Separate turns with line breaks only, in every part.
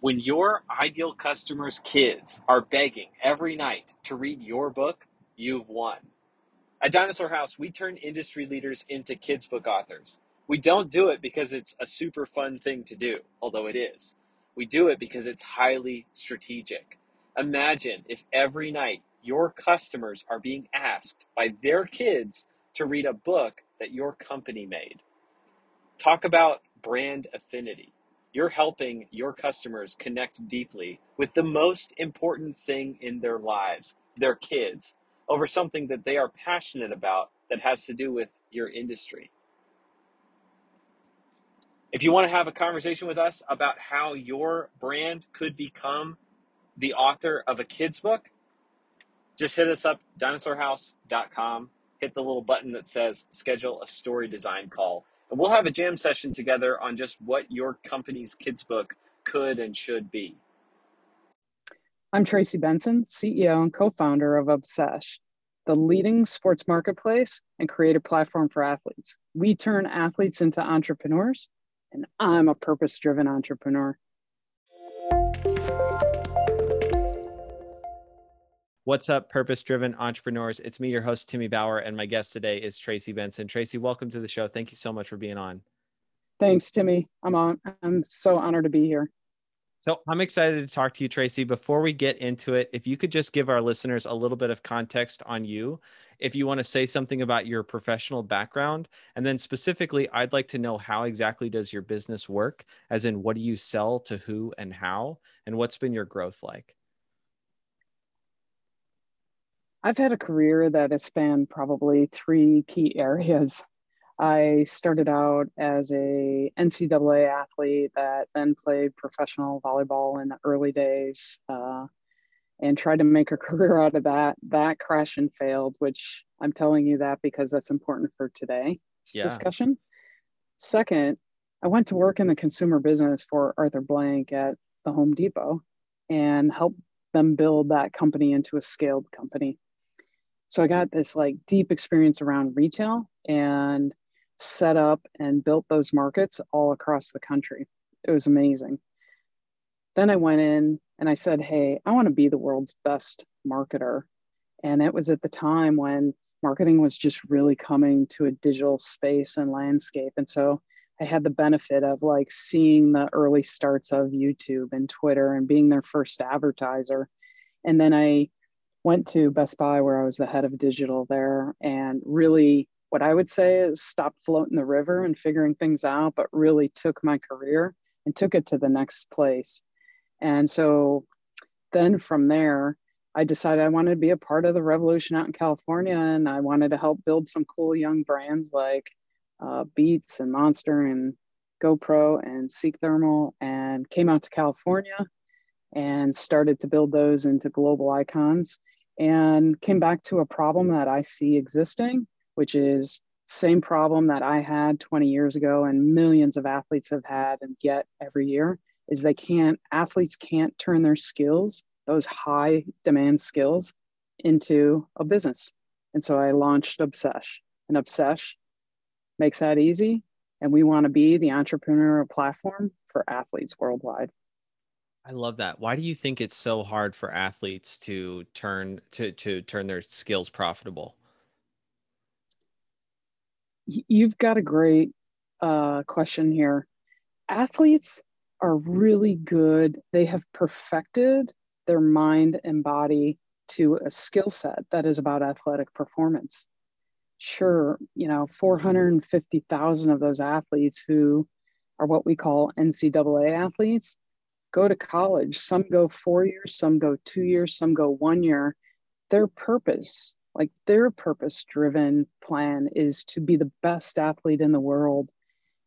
When your ideal customers' kids are begging every night to read your book, you've won. At Dinosaur House, we turn industry leaders into kids' book authors. We don't do it because it's a super fun thing to do, although it is. We do it because it's highly strategic. Imagine if every night your customers are being asked by their kids to read a book that your company made. Talk about brand affinity. You're helping your customers connect deeply with the most important thing in their lives, their kids, over something that they are passionate about that has to do with your industry. If you want to have a conversation with us about how your brand could become the author of a kid's book, just hit us up, dinosaurhouse.com. Hit the little button that says schedule a story design call. And we'll have a jam session together on just what your company's kids' book could and should be.
I'm Tracy Benson, CEO and co founder of Obsesh, the leading sports marketplace and creator platform for athletes. We turn athletes into entrepreneurs, and I'm a purpose driven entrepreneur.
What's up, purpose driven entrepreneurs? It's me, your host, Timmy Bauer, and my guest today is Tracy Benson. Tracy, welcome to the show. Thank you so much for being on.
Thanks, Timmy. I'm on. I'm so honored to be here.
So I'm excited to talk to you, Tracy. Before we get into it, if you could just give our listeners a little bit of context on you, if you want to say something about your professional background, and then specifically, I'd like to know how exactly does your business work, as in what do you sell to who and how, and what's been your growth like?
I've had a career that has spanned probably three key areas. I started out as a NCAA athlete that then played professional volleyball in the early days uh, and tried to make a career out of that. That crashed and failed, which I'm telling you that because that's important for today's yeah. discussion. Second, I went to work in the consumer business for Arthur Blank at the Home Depot and helped them build that company into a scaled company. So I got this like deep experience around retail and set up and built those markets all across the country. It was amazing. Then I went in and I said, Hey, I want to be the world's best marketer. And it was at the time when marketing was just really coming to a digital space and landscape. And so I had the benefit of like seeing the early starts of YouTube and Twitter and being their first advertiser. And then I went to Best Buy where I was the head of digital there and really what I would say is stopped floating the river and figuring things out, but really took my career and took it to the next place. And so then from there, I decided I wanted to be a part of the revolution out in California and I wanted to help build some cool young brands like uh, Beats and Monster and GoPro and Seek Thermal and came out to California and started to build those into global icons and came back to a problem that I see existing, which is same problem that I had 20 years ago and millions of athletes have had and get every year is they can't athletes can't turn their skills, those high demand skills into a business. And so I launched Obsesh. And Obsesh makes that easy and we want to be the entrepreneurial platform for athletes worldwide.
I love that. Why do you think it's so hard for athletes to turn to to turn their skills profitable?
You've got a great uh, question here. Athletes are really good. They have perfected their mind and body to a skill set that is about athletic performance. Sure, you know, 450,000 of those athletes who are what we call NCAA athletes go to college. Some go four years, some go two years, some go one year. Their purpose, like their purpose driven plan, is to be the best athlete in the world.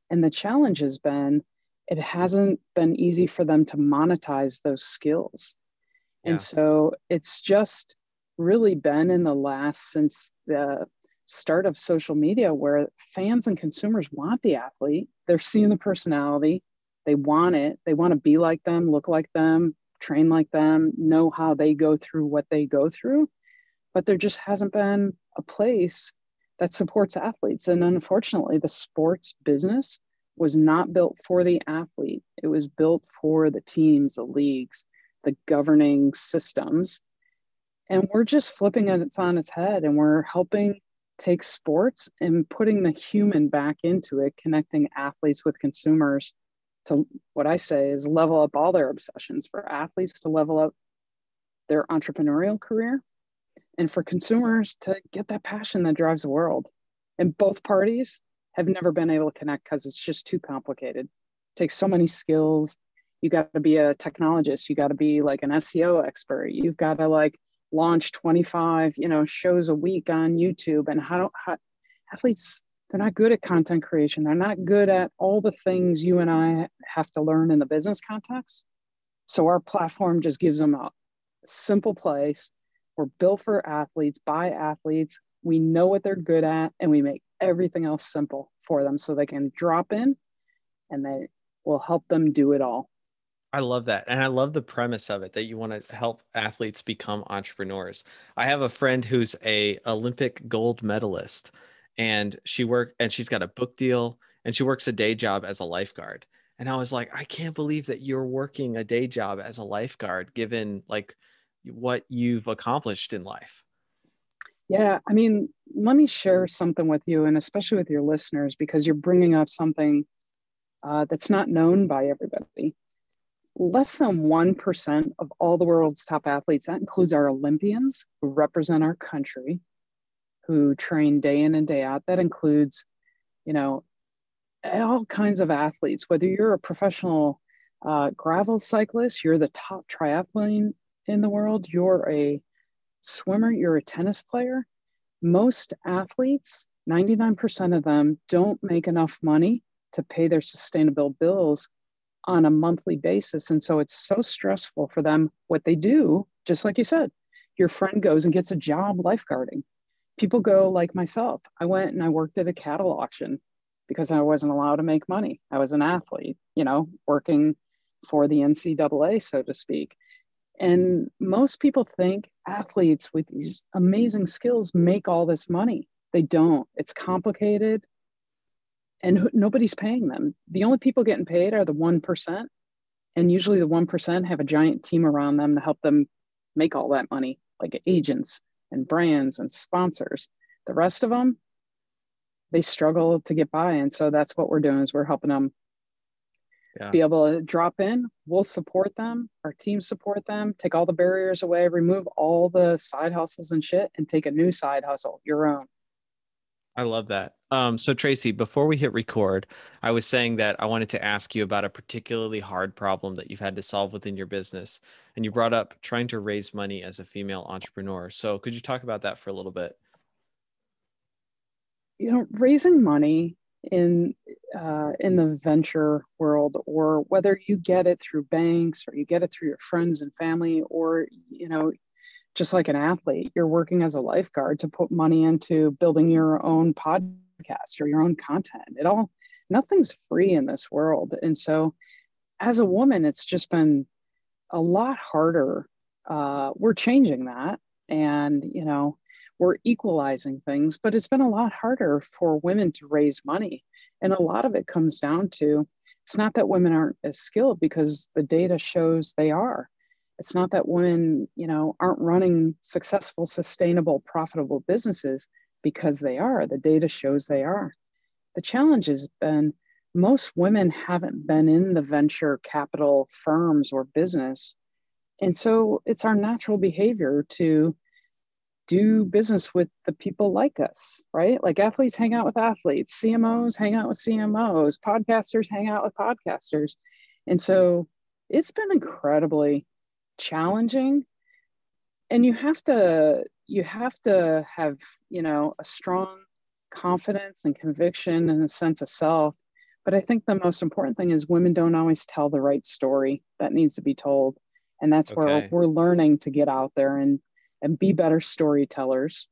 And the challenge has been it hasn't been easy for them to monetize those skills. Yeah. And so it's just really been in the last since the start of social media where fans and consumers want the athlete, they're seeing the personality, they want it. They want to be like them, look like them, train like them, know how they go through what they go through. But there just hasn't been a place that supports athletes. And unfortunately, the sports business was not built for the athlete. It was built for the teams, the leagues, the governing systems. And we're just flipping it on its head and we're helping take sports and putting the human back into it, connecting athletes with consumers to what I say is level up all their obsessions for athletes to level up their entrepreneurial career and for consumers to get that passion that drives the world. And both parties have never been able to connect because it's just too complicated. It takes so many skills. You got to be a technologist. You got to be like an SEO expert. You've got to like launch 25, you know, shows a week on YouTube. And how, how athletes, they're not good at content creation. They're not good at all the things you and I have to learn in the business context. So our platform just gives them a simple place. We're built for athletes by athletes. We know what they're good at, and we make everything else simple for them so they can drop in and they will help them do it all.
I love that. And I love the premise of it that you want to help athletes become entrepreneurs. I have a friend who's a Olympic gold medalist and she work and she's got a book deal and she works a day job as a lifeguard. And I was like, I can't believe that you're working a day job as a lifeguard given like what you've accomplished in life.
Yeah, I mean, let me share something with you, and especially with your listeners, because you're bringing up something uh, that's not known by everybody. Less than 1% of all the world's top athletes, that includes our Olympians who represent our country, who train day in and day out. That includes, you know, all kinds of athletes, whether you're a professional uh, gravel cyclist, you're the top triathlete in the world, you're a swimmer, you're a tennis player, most athletes, 99% of them don't make enough money to pay their sustainable bills on a monthly basis. And so it's so stressful for them. What they do, just like you said, your friend goes and gets a job lifeguarding. People go like myself. I went and I worked at a cattle auction because I wasn't allowed to make money. I was an athlete, you know, working for the NCAA, so to speak. And most people think athletes with these amazing skills make all this money. They don't. It's complicated and nobody's paying them. The only people getting paid are the 1%. And usually the 1% have a giant team around them to help them make all that money, like agents and brands and sponsors. The rest of them, they struggle to get by. And so that's what we're doing is we're helping them yeah. be able to drop in. We'll support them. Our team support them. Take all the barriers away. Remove all the side hustles and shit, and take a new side hustle, your own.
I love that. Um, so Tracy, before we hit record, I was saying that I wanted to ask you about a particularly hard problem that you've had to solve within your business, and you brought up trying to raise money as a female entrepreneur. So could you talk about that for a little bit?
You know, raising money in uh, in the venture world or whether you get it through banks or you get it through your friends and family or you know just like an athlete you're working as a lifeguard to put money into building your own podcast or your own content it all nothing's free in this world and so as a woman it's just been a lot harder uh, we're changing that and you know we're equalizing things, but it's been a lot harder for women to raise money. And a lot of it comes down to it's not that women aren't as skilled because the data shows they are. It's not that women, you know, aren't running successful, sustainable, profitable businesses because they are. The data shows they are. The challenge has been most women haven't been in the venture capital firms or business. And so it's our natural behavior to do business with the people like us, right? Like athletes hang out with athletes, CMOs hang out with CMOs, podcasters hang out with podcasters. And so it's been incredibly challenging. And you have to you have to have, you know, a strong confidence and conviction and a sense of self. But I think the most important thing is women don't always tell the right story that needs to be told. And that's okay. where we're learning to get out there and and be better storytellers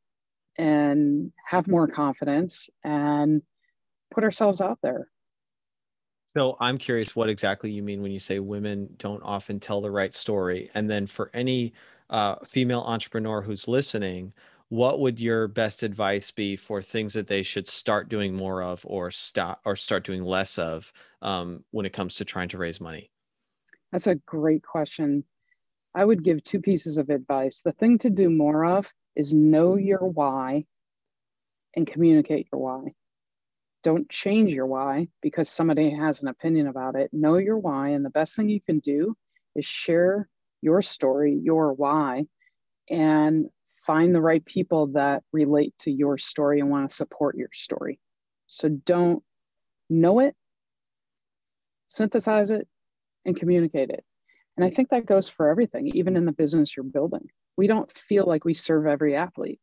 and have more confidence and put ourselves out there.
So I'm curious what exactly you mean when you say women don't often tell the right story. And then for any uh, female entrepreneur who's listening, what would your best advice be for things that they should start doing more of or stop or start doing less of um, when it comes to trying to raise money?
That's a great question. I would give two pieces of advice. The thing to do more of is know your why and communicate your why. Don't change your why because somebody has an opinion about it. Know your why and the best thing you can do is share your story your why and find the right people that relate to your story and want to support your story. So don't know it, synthesize it, and communicate it. And I think that goes for everything, even in the business you're building. We don't feel like we serve every athlete.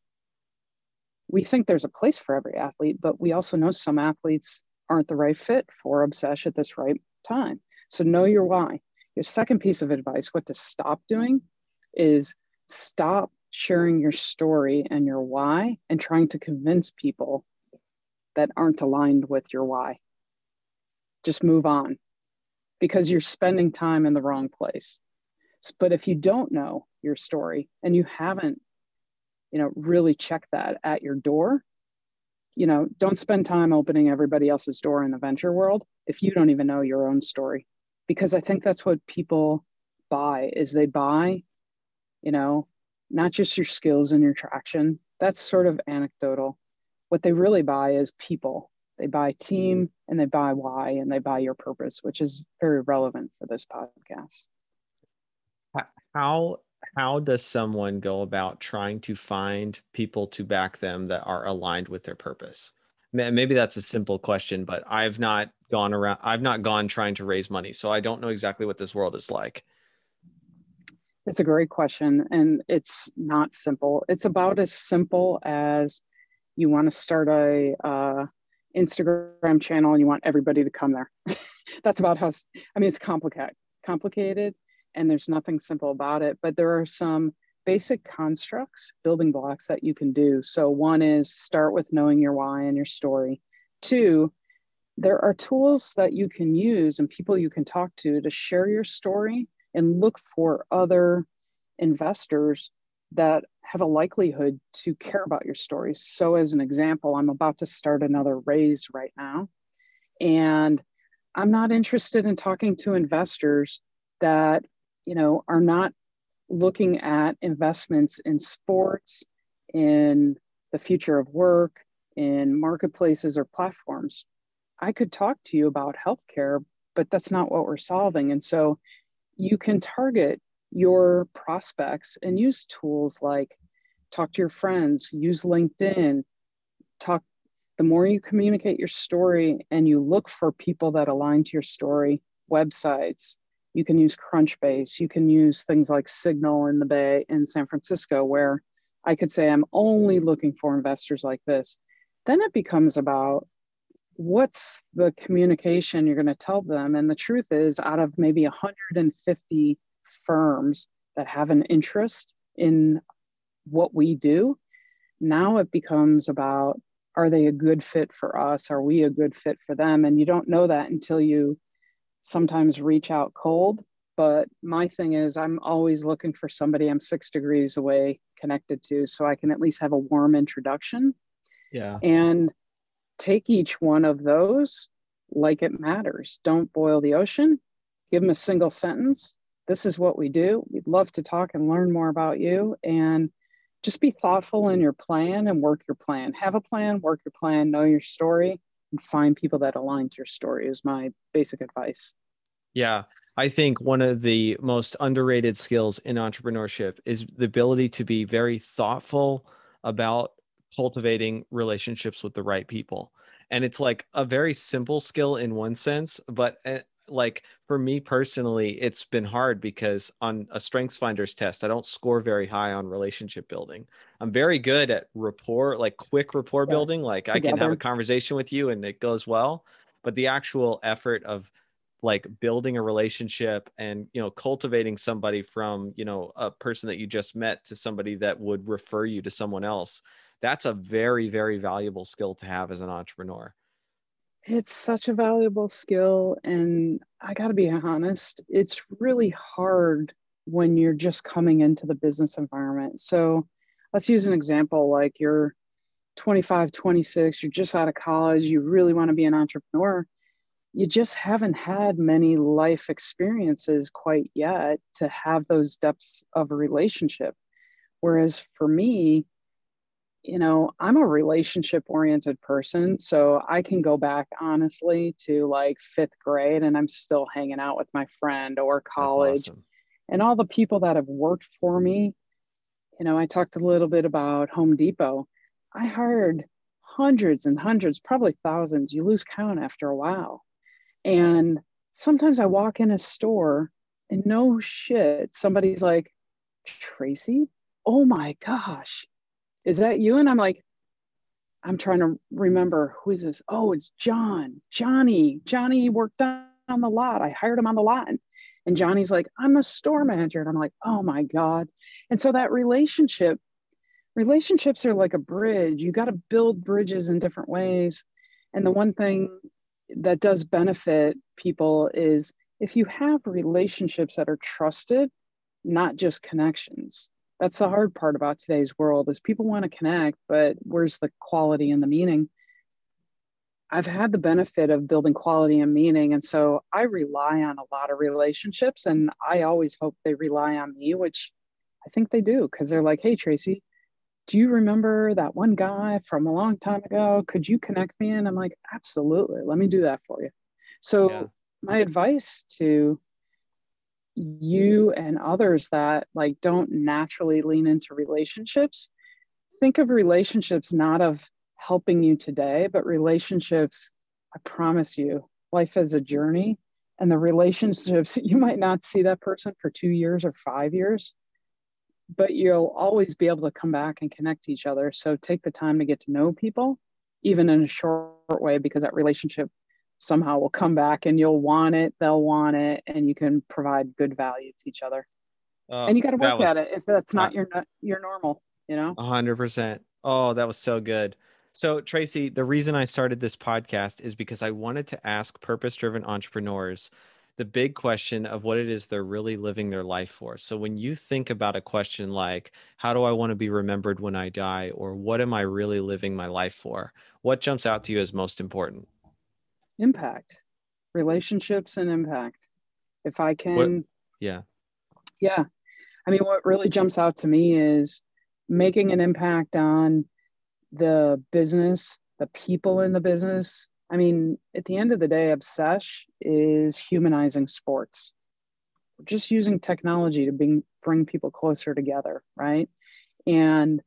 We think there's a place for every athlete, but we also know some athletes aren't the right fit for Obsesh at this right time. So know your why. Your second piece of advice, what to stop doing, is stop sharing your story and your why and trying to convince people that aren't aligned with your why. Just move on because you're spending time in the wrong place. But if you don't know your story and you haven't, you know, really checked that at your door, you know, don't spend time opening everybody else's door in the venture world if you don't even know your own story. Because I think that's what people buy is they buy, you know, not just your skills and your traction. That's sort of anecdotal. What they really buy is people. They buy team and they buy why and they buy your purpose, which is very relevant for this podcast.
How how does someone go about trying to find people to back them that are aligned with their purpose? Maybe that's a simple question, but I've not gone around I've not gone trying to raise money, so I don't know exactly what this world is like.
It's a great question, and it's not simple. It's about as simple as you want to start a uh, Instagram channel and you want everybody to come there. That's about how. I mean, it's complicated, complicated, and there's nothing simple about it. But there are some basic constructs, building blocks that you can do. So one is start with knowing your why and your story. Two, there are tools that you can use and people you can talk to to share your story and look for other investors that have a likelihood to care about your stories. So, as an example, I'm about to start another raise right now, and I'm not interested in talking to investors that you know are not looking at investments in sports, in the future of work, in marketplaces or platforms. I could talk to you about healthcare, but that's not what we're solving. And so you can target your prospects and use tools like talk to your friends, use LinkedIn, talk. The more you communicate your story and you look for people that align to your story, websites, you can use Crunchbase, you can use things like Signal in the Bay in San Francisco, where I could say, I'm only looking for investors like this. Then it becomes about what's the communication you're going to tell them? And the truth is, out of maybe 150 firms that have an interest in what we do, now it becomes about are they a good fit for us? Are we a good fit for them? And you don't know that until you sometimes reach out cold. But my thing is, I'm always looking for somebody I'm six degrees away connected to so I can at least have a warm introduction.
Yeah.
And take each one of those like it matters. Don't boil the ocean. Give them a single sentence. This is what we do. We'd love to talk and learn more about you. And just be thoughtful in your plan and work your plan. Have a plan, work your plan, know your story, and find people that align to your story, is my basic advice.
Yeah. I think one of the most underrated skills in entrepreneurship is the ability to be very thoughtful about cultivating relationships with the right people and it's like a very simple skill in one sense but uh, like for me personally it's been hard because on a strengths finders test i don't score very high on relationship building i'm very good at rapport like quick rapport yeah. building like Together. i can have a conversation with you and it goes well but the actual effort of like building a relationship and you know cultivating somebody from you know a person that you just met to somebody that would refer you to someone else that's a very very valuable skill to have as an entrepreneur
it's such a valuable skill and i got to be honest it's really hard when you're just coming into the business environment so let's use an example like you're 25, 26, you're just out of college, you really want to be an entrepreneur. You just haven't had many life experiences quite yet to have those depths of a relationship. Whereas for me, you know, I'm a relationship oriented person. So I can go back honestly to like fifth grade and I'm still hanging out with my friend or college. Awesome. And all the people that have worked for me, you know, I talked a little bit about Home Depot. I hired hundreds and hundreds, probably thousands. You lose count after a while. And sometimes I walk in a store and no shit, somebody's like, Tracy, oh my gosh, is that you? And I'm like, I'm trying to remember who is this? Oh, it's John, Johnny. Johnny worked on, the lot. I hired him on the lot. And, and Johnny's like, I'm a store manager. And I'm like, oh my God. And so that relationship, relationships are like a bridge. You got to build bridges in different ways. And the one thing that does benefit people is if you have relationships that are trusted, not just connections that's the hard part about today's world is people want to connect but where's the quality and the meaning? I've had the benefit of building quality and meaning and so i rely on a lot of relationships and i always hope they rely on me which i think they do because they're like hey tracy do you remember that one guy from a long time ago? Could you connect me? And i'm like absolutely let me do that for you. So yeah. my advice to you and others that like don't naturally lean into relationships. Think of relationships not of helping you today but relationships i promise you life is a journey. And the relationships you might not see that person for 2 years or 5 years but you'll always be able to come back and connect to each other. So take the time to get to know people even in a short way because that relationship somehow will come back and you'll want it, they'll want it, and you can provide good value to each other. Uh, and you got to work was, at it if that's not your your normal, you know.
A hundred percent. Oh, that was so good. So Tracy, the reason I started this podcast is because I wanted to ask purpose-driven entrepreneurs the big question of what it is they're really living their life for. So when you think about a question like, how do I want to be remembered when I die? Or what am I really living my life for? What jumps out to you as most important?
Impact relationships and impact. If i can
what? yeah.
Yeah. I mean what really jumps out to me is making an impact on the business the people in the business. I mean at the end of the day obsesh is humanizing sports. We're just using technology to bring bring people closer together right? And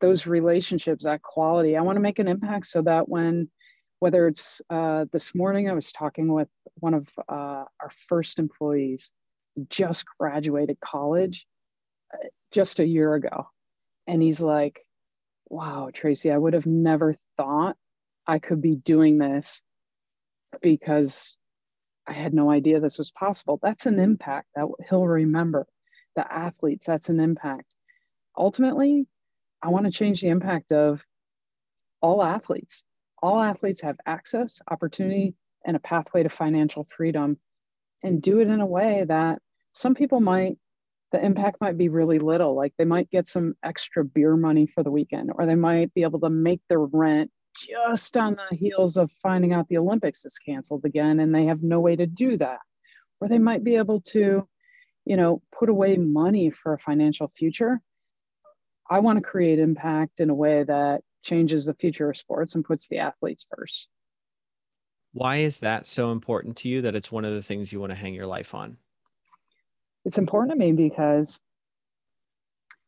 those relationships that quality i want to make an impact so that when whether it's uh, this morning, I was talking with one of uh, our first employees, just graduated college uh, just a year ago. And he's like, wow, Tracy, I would have never thought I could be doing this because I had no idea this was possible. That's an impact that he'll remember. The athletes, that's an impact. Ultimately, I want to change the impact of all athletes all athletes have access, opportunity, mm-hmm. and a pathway to financial freedom and do it in a way that some people might the impact might be really little. Like they might get some extra beer money for the weekend or they might be able to make their rent just on the heels of finding out the olympics is canceled again and they have no way to do that. Or they might be able to you know put away money for a financial future. I want to create impact in a way that changes the future of sports and puts the athletes first.
Why is that so important to you that it's one of the things you want to hang your life on?
It's important to me because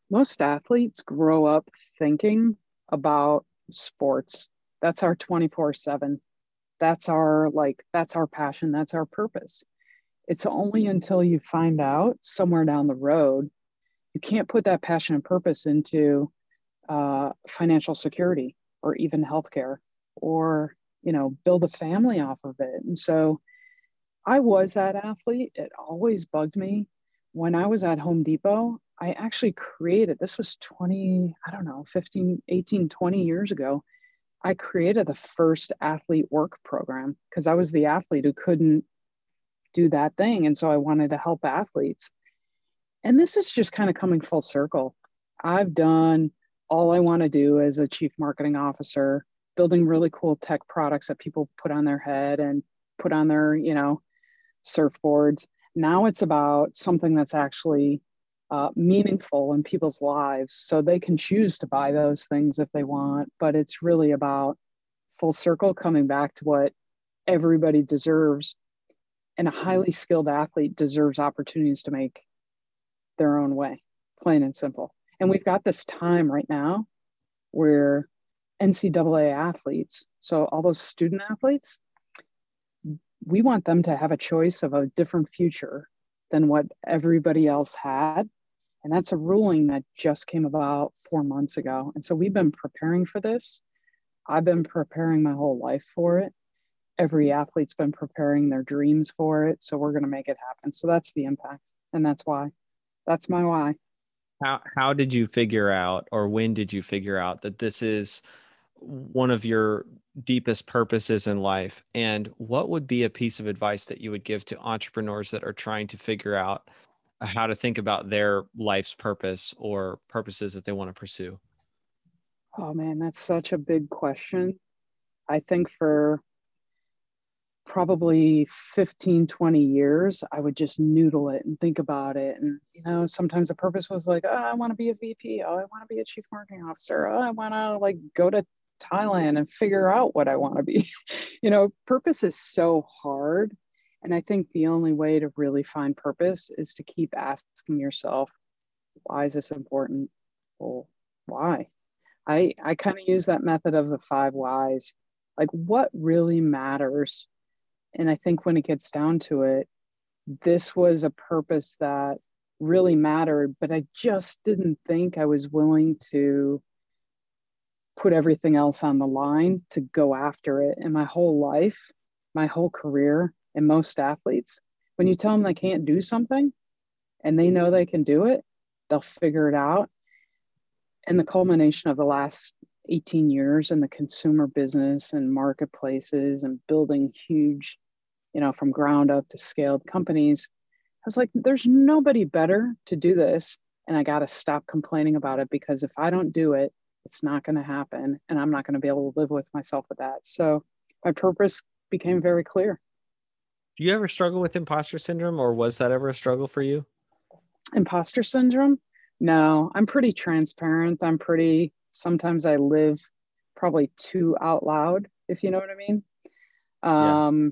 most athletes grow up thinking about sports. That's our 24 7. That's our like, that's our passion. That's our purpose. It's only until you find out somewhere down the road, you can't put that passion and purpose into uh, financial security or even healthcare or you know build a family off of it. And so i was that athlete. It always bugged me. When i was at home depot i actually created this was 20 i don't know 15 18 20 years ago i created the first athlete work program because i was the athlete who couldn't do that thing. And so i wanted to help athletes. And this is just kind of coming full circle. I've done all I want to do as a chief marketing officer, building really cool tech products that people put on their head and put on their, you know, surfboards. Now it's about something that's actually uh, meaningful in people's lives so they can choose to buy those things if they want. But it's really about full circle coming back to what everybody deserves. And a highly skilled athlete deserves opportunities to make their own way, plain and simple. And we've got this time right now where NCAA athletes, so all those student athletes, we want them to have a choice of a different future than what everybody else had. And that's a ruling that just came about four months ago. And so we've been preparing for this. I've been preparing my whole life for it. Every athlete's been preparing their dreams for it. So we're going to make it happen. So that's the impact. And that's why. That's my why.
How, how did you figure out, or when did you figure out that this is one of your deepest purposes in life? And what would be a piece of advice that you would give to entrepreneurs that are trying to figure out how to think about their life's purpose or purposes that they want to pursue?
Oh man, that's such a big question. I think for probably 15 20 years i would just noodle it and think about it and you know sometimes the purpose was like oh, i want to be a vp oh i want to be a chief marketing officer oh, i want to like go to thailand and figure out what i want to be you know purpose is so hard and I think the only way to really find purpose is to keep asking yourself, why is this important? Well, why? I, I kind of use that method of the five whys. Like, what really matters? And I think when it gets down to it, this was a purpose that really mattered, but I just didn't think I was willing to put everything else on the line to go after it. And my whole life, my whole career, and most athletes, when you tell them they can't do something and they know they can do it, they'll figure it out. And the culmination of the last 18 years in the consumer business and marketplaces and building huge, you know, from ground up to scaled companies, I was like, there's nobody better to do this. And I got to stop complaining about it because if I don't do it, it's not going to happen. And I'm not going to be able to live with myself with that. So my purpose became very clear.
Do you ever struggle with imposter syndrome or was that ever a struggle for you?
Imposter syndrome? No, I'm pretty transparent. I'm pretty, sometimes I live probably too out loud, if you know what I mean. Um, yeah.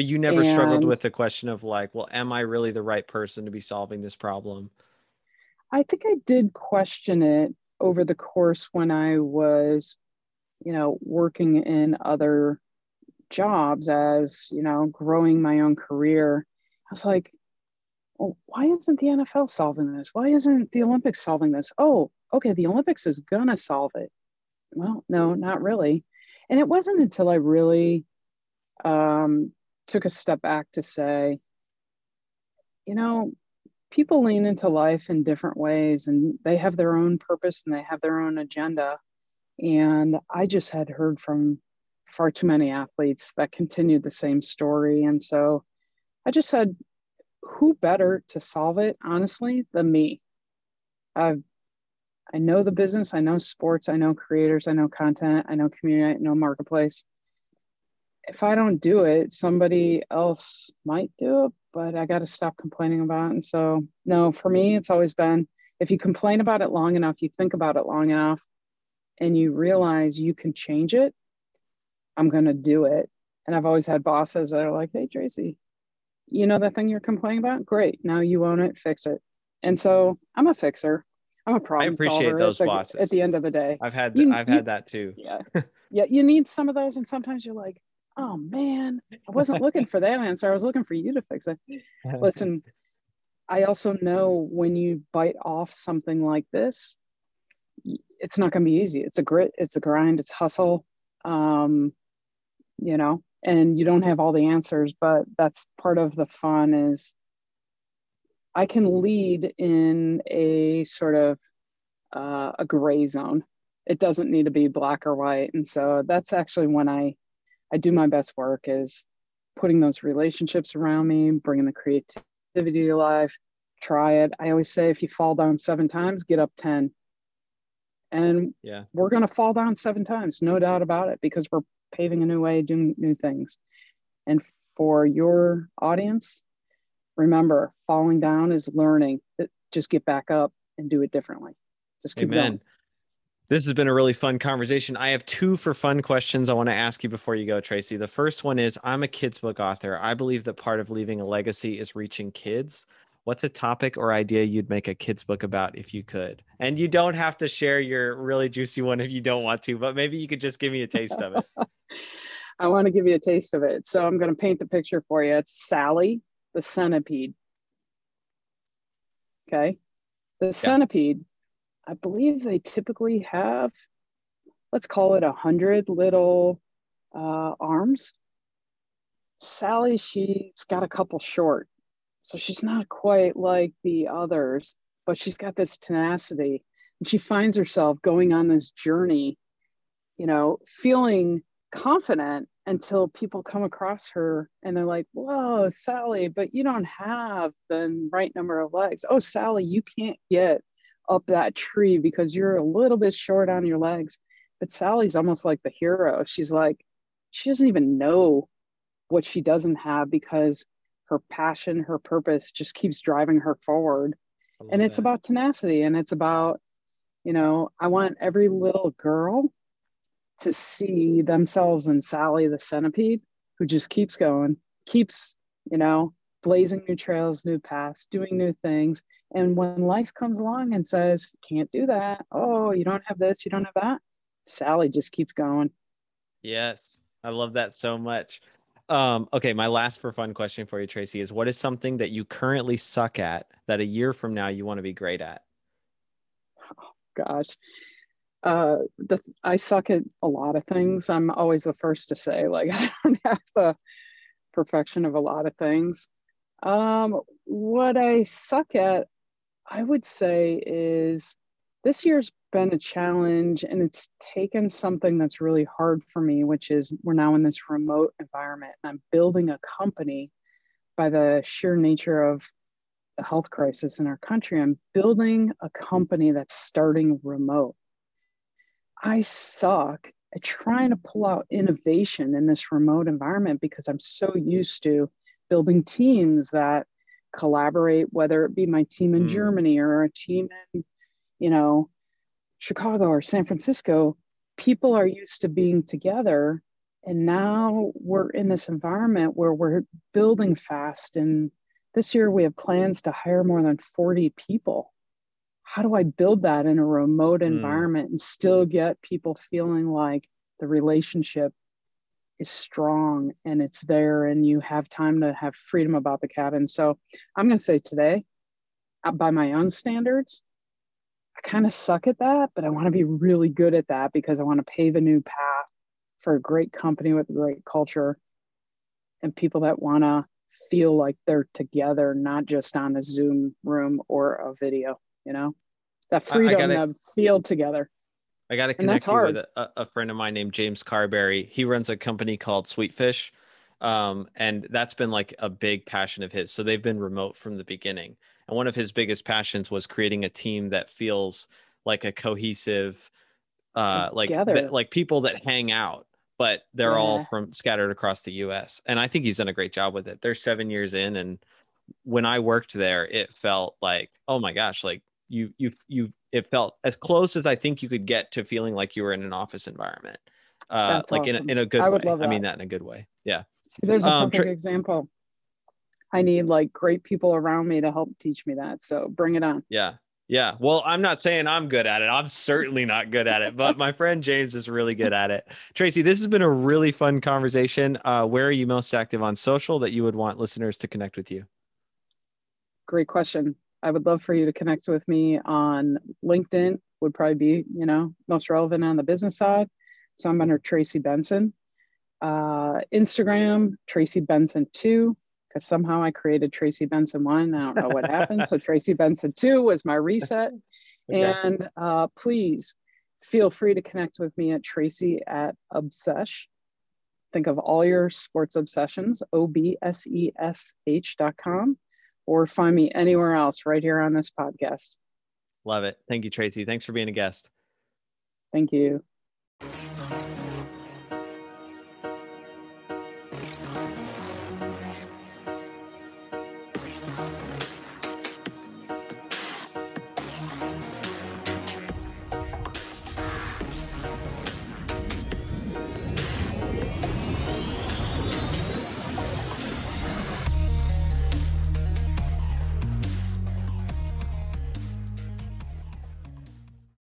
But you never and, struggled with the question of like, well, am I really the right person to be solving this problem?
I think I did question it over the course when I was, you know, working in other jobs as you know growing my own career. I was like well, why isn't the nfl solving this? Why isn't the olympics solving this? Oh okay the olympics is gonna solve it. Well no not really. And it wasn't until i really um, took a step back to say you know people lean into life in different ways and they have their own purpose and they have their own agenda and i just had heard from far too many athletes that continued the same story. And so I just said, who better to solve it, honestly, than me? I've I know the business, I know sports, I know creators, I know content, I know community, I know marketplace. If I don't do it, somebody else might do it, but I got to stop complaining about it. And so, no, for me, it's always been if you complain about it long enough, you think about it long enough, and you realize you can change it, I'm going to do it. And I've always had bosses that are like, hey, Tracy, you know that thing you're complaining about? Great. Now you own it, fix it. And so I'm a fixer. I'm a problem
I appreciate
solver
those
at the,
bosses.
At the end of the day,
I've had you, I've you, had that too.
Yeah, yeah. You need some of those, and sometimes you're like, "Oh man, I wasn't looking for that answer. I was looking for you to fix it." Listen, I also know when you bite off something like this, it's not going to be easy. It's a grit. It's a grind. It's hustle. Um, you know and you don't have all the answers but that's part of the fun is i can lead in a sort of uh, a gray zone it doesn't need to be black or white and so that's actually when i i do my best work is putting those relationships around me bringing the creativity to life try it i always say if you fall down seven times get up 10 And
Yeah.
we're going to fall down seven times, no doubt about it, because we're paving a new way, doing new things. And for your audience, remember, falling down is learning. Just get back up and do it differently. Just keep
Amen.
going.
This has been a really fun conversation. I have two for fun questions I want to ask you before you go, Tracy. The first one is I'm a kids book author. I believe that part of leaving a legacy is reaching kids. What's a topic or idea you'd make a kids book about if you could? And you don't have to share your really juicy one if you don't want to, but maybe you could just give me a taste of it.
I want to give you a taste of it. So I'm going to paint the picture for you. It's Sally, the centipede. Okay. The centipede, I believe they typically have, let's call it a hundred little uh, arms. Sally, she's got a couple short. So she's not quite like the others, but she's got this tenacity. And she finds herself going on this journey, you know, feeling confident until people come across her and they're like, Whoa, Sally, but you don't have the right number of legs. Oh, Sally, you can't get up that tree because you're a little bit short on your legs. But Sally's almost like the hero. She's like, she doesn't even know what she doesn't have because her passion, her purpose just keeps driving her forward. And it's
that.
about tenacity and it's about, you know, I want every little girl to see themselves in Sally the centipede who just keeps going, keeps, you know, blazing new trails, new paths, doing new things. And when life comes along and says, can't do that, oh, you don't have this, you don't have that, Sally just keeps going.
Yes, I love that so much. Um, okay, my last for fun question for you, Tracy, is what is something that you currently suck at that a year from now you want to be great at?
Oh, gosh. Uh, the, I suck at a lot of things. I'm always the first to say, like, I don't have the perfection of a lot of things. Um, what I suck at, I would say, is this year's been a challenge and it's taken something that's really hard for me, which is we're now in this remote environment and I'm building a company by the sheer nature of the health crisis in our country. I'm building a company that's starting remote. I suck at trying to pull out innovation in this remote environment because I'm so used to building teams that collaborate, whether it be my team in
Mm.
Germany or a team in, you know, Chicago or San Francisco. People are used to being together. And now we're in this environment where we're building fast. And this year we have plans to hire more than 40 people. How do I build that in a remote
Mm.
environment and still get people feeling like the relationship is strong and it's there and you have time to have freedom about the cabin? So I'm going to say today, uh, by my own standards, I kind of suck at that, but I want to be really good at that because I want to pave a new path for a great company with a great culture and people that want to feel like they're together, not just on a Zoom room or a video, you know, that freedom to feel together.
I got to connect you with a, a friend of mine named James Carberry. He runs a company called Sweetfish. Um, and that's been like a big passion of his. So they've been remote from the beginning. And one of his biggest passions was creating a team that feels like a cohesive, uh, like
Together.
like people that hang out, but they're all from scattered across the U.S. And I think he's done a great job with it. They're seven years in, and when I worked there, it felt like, oh my gosh, like you you you it felt as close as I think you could get to feeling like you were in an office environment. Uh like in a, in a good
I would
way.
love
I mean
that.
that in a good way. Yeah.
See, there's a
Um,
perfect
Tra-
example. I need like great people around me to help teach me that. So bring it on.
Yeah. Yeah. Well, I'm not saying I'm good at it. I'm certainly not good at it, but my friend James is really good at it. Tracy, this has been a really fun conversation. Uh, where are you most active on social that you would want listeners to connect with you?
Great question. I would love for you to connect with me on LinkedIn, would probably be, you know, most relevant on the business side. So I'm under Tracy Benson. Uh, Instagram, Tracy Benson 2, because somehow I created Tracy Benson 1. I don't know what happened. So Tracy Benson 2 was my reset. And uh, please feel free to connect with me at Tracy at Obsesh. Think of all your sports obsessions, O B S E S H dot com, or find me anywhere else right here on this podcast.
Love it. Thank you, Tracy. Thanks for being a guest.
Thank you.